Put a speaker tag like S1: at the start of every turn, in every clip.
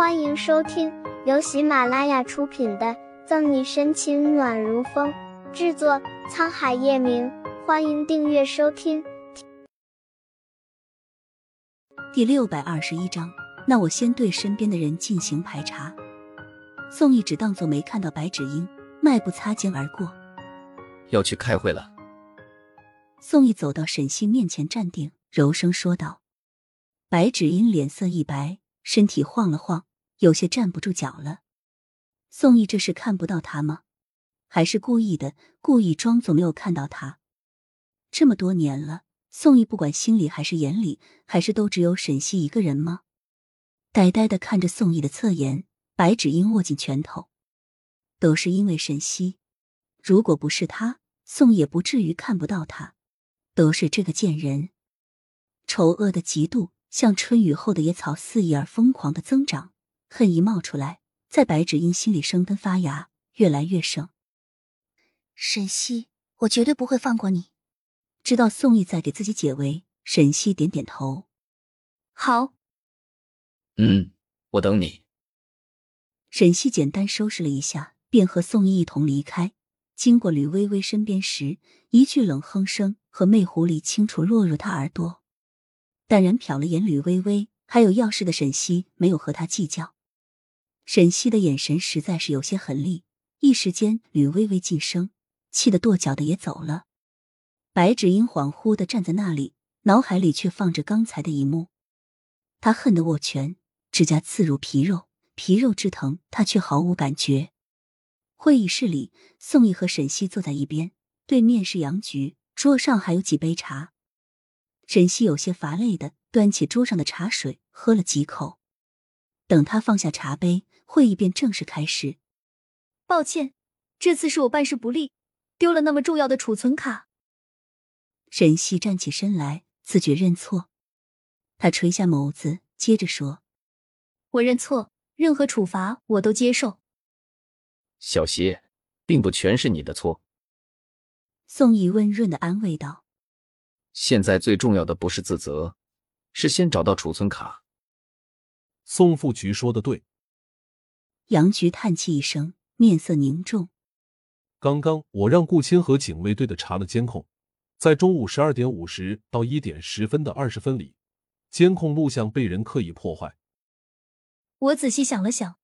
S1: 欢迎收听由喜马拉雅出品的《赠你深情暖如风》，制作沧海夜明。欢迎订阅收听。
S2: 第六百二十一章，那我先对身边的人进行排查。宋义只当做没看到白芷英，迈步擦肩而过。
S3: 要去开会了。
S2: 宋义走到沈西面前站定，柔声说道。白芷英脸色一白，身体晃了晃，有些站不住脚了。宋义这是看不到他吗？还是故意的，故意装作没有看到他？这么多年了，宋义不管心里还是眼里，还是都只有沈西一个人吗？呆呆的看着宋义的侧颜，白芷英握紧拳头。都是因为沈西，如果不是他，宋也不至于看不到他。都是这个贱人，丑恶的嫉妒像春雨后的野草肆意而疯狂的增长，恨意冒出来，在白芷英心里生根发芽，越来越盛。
S4: 沈西，我绝对不会放过你。
S2: 知道宋义在给自己解围，沈西点点头。
S4: 好。
S3: 嗯，我等你。
S2: 沈西简单收拾了一下，便和宋义一同离开。经过吕微微身边时，一句冷哼声和魅狐狸清楚落入他耳朵。淡然瞟了眼吕微微，还有要事的沈西，没有和他计较。沈西的眼神实在是有些狠厉，一时间吕微微噤声，气得跺脚的也走了。白芷英恍惚的站在那里，脑海里却放着刚才的一幕。他恨得握拳，指甲刺入皮肉，皮肉之疼，他却毫无感觉。会议室里，宋毅和沈西坐在一边，对面是杨菊，桌上还有几杯茶。沈西有些乏累的端起桌上的茶水，喝了几口。等他放下茶杯，会议便正式开始。
S4: 抱歉，这次是我办事不力，丢了那么重要的储存卡。
S2: 沈西站起身来，自觉认错。他垂下眸子，接着说：“
S4: 我认错，任何处罚我都接受。”
S3: 小西，并不全是你的错。
S2: 宋毅温润的安慰道：“
S3: 现在最重要的不是自责，是先找到储存卡。”
S5: 宋副局说的对。
S2: 杨局叹气一声，面色凝重。
S5: 刚刚我让顾清和警卫队的查了监控。在中午十二点五十到一点十分的二十分里，监控录像被人刻意破坏。
S4: 我仔细想了想，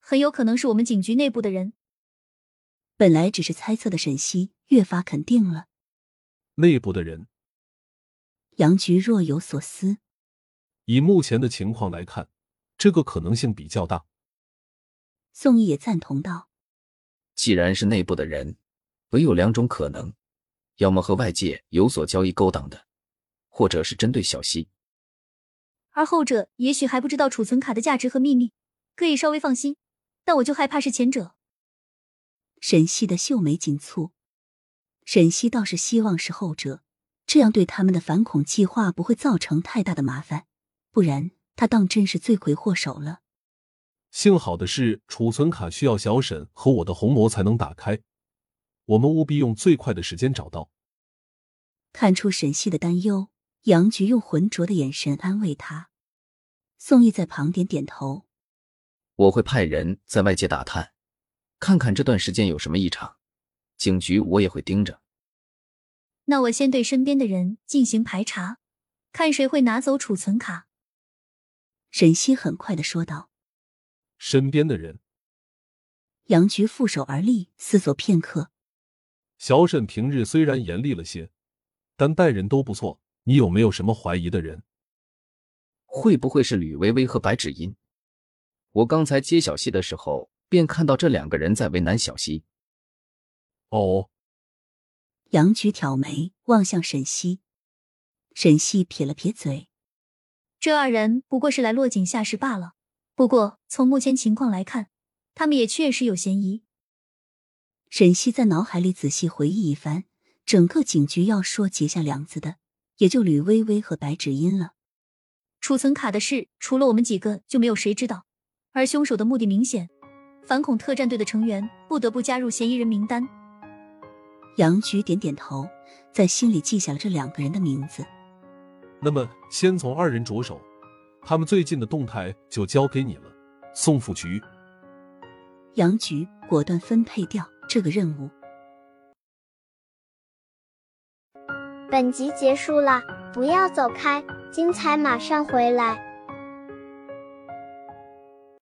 S4: 很有可能是我们警局内部的人。
S2: 本来只是猜测的沈西越发肯定了。
S5: 内部的人，
S2: 杨局若有所思。
S5: 以目前的情况来看，这个可能性比较大。
S2: 宋毅也赞同道：“
S3: 既然是内部的人，唯有两种可能。”要么和外界有所交易勾当的，或者是针对小溪，
S4: 而后者也许还不知道储存卡的价值和秘密，可以稍微放心。但我就害怕是前者。
S2: 沈西的秀眉紧蹙，沈西倒是希望是后者，这样对他们的反恐计划不会造成太大的麻烦，不然他当真是罪魁祸首了。
S5: 幸好的是，储存卡需要小沈和我的虹膜才能打开。我们务必用最快的时间找到。
S2: 看出沈西的担忧，杨局用浑浊的眼神安慰他。宋毅在旁点点头。
S3: 我会派人在外界打探，看看这段时间有什么异常。警局我也会盯着。
S4: 那我先对身边的人进行排查，看谁会拿走储存卡。
S2: 沈西很快的说道。
S5: 身边的人。
S2: 杨局负手而立，思索片刻。
S5: 小沈平日虽然严厉了些，但待人都不错。你有没有什么怀疑的人？
S3: 会不会是吕薇薇和白芷音？我刚才接小西的时候，便看到这两个人在为难小西。
S5: 哦。
S2: 杨局挑眉望向沈西，沈西撇了撇嘴：“
S4: 这二人不过是来落井下石罢了。不过从目前情况来看，他们也确实有嫌疑。”
S2: 沈西在脑海里仔细回忆一番，整个警局要说结下梁子的，也就吕薇薇和白芷音了。
S4: 储存卡的事，除了我们几个，就没有谁知道。而凶手的目的明显，反恐特战队的成员不得不加入嫌疑人名单。
S2: 杨局点点头，在心里记下了这两个人的名字。
S5: 那么，先从二人着手，他们最近的动态就交给你了。宋副局。
S2: 杨局果断分配掉这个任务。
S1: 本集结束了，不要走开，精彩马上回来。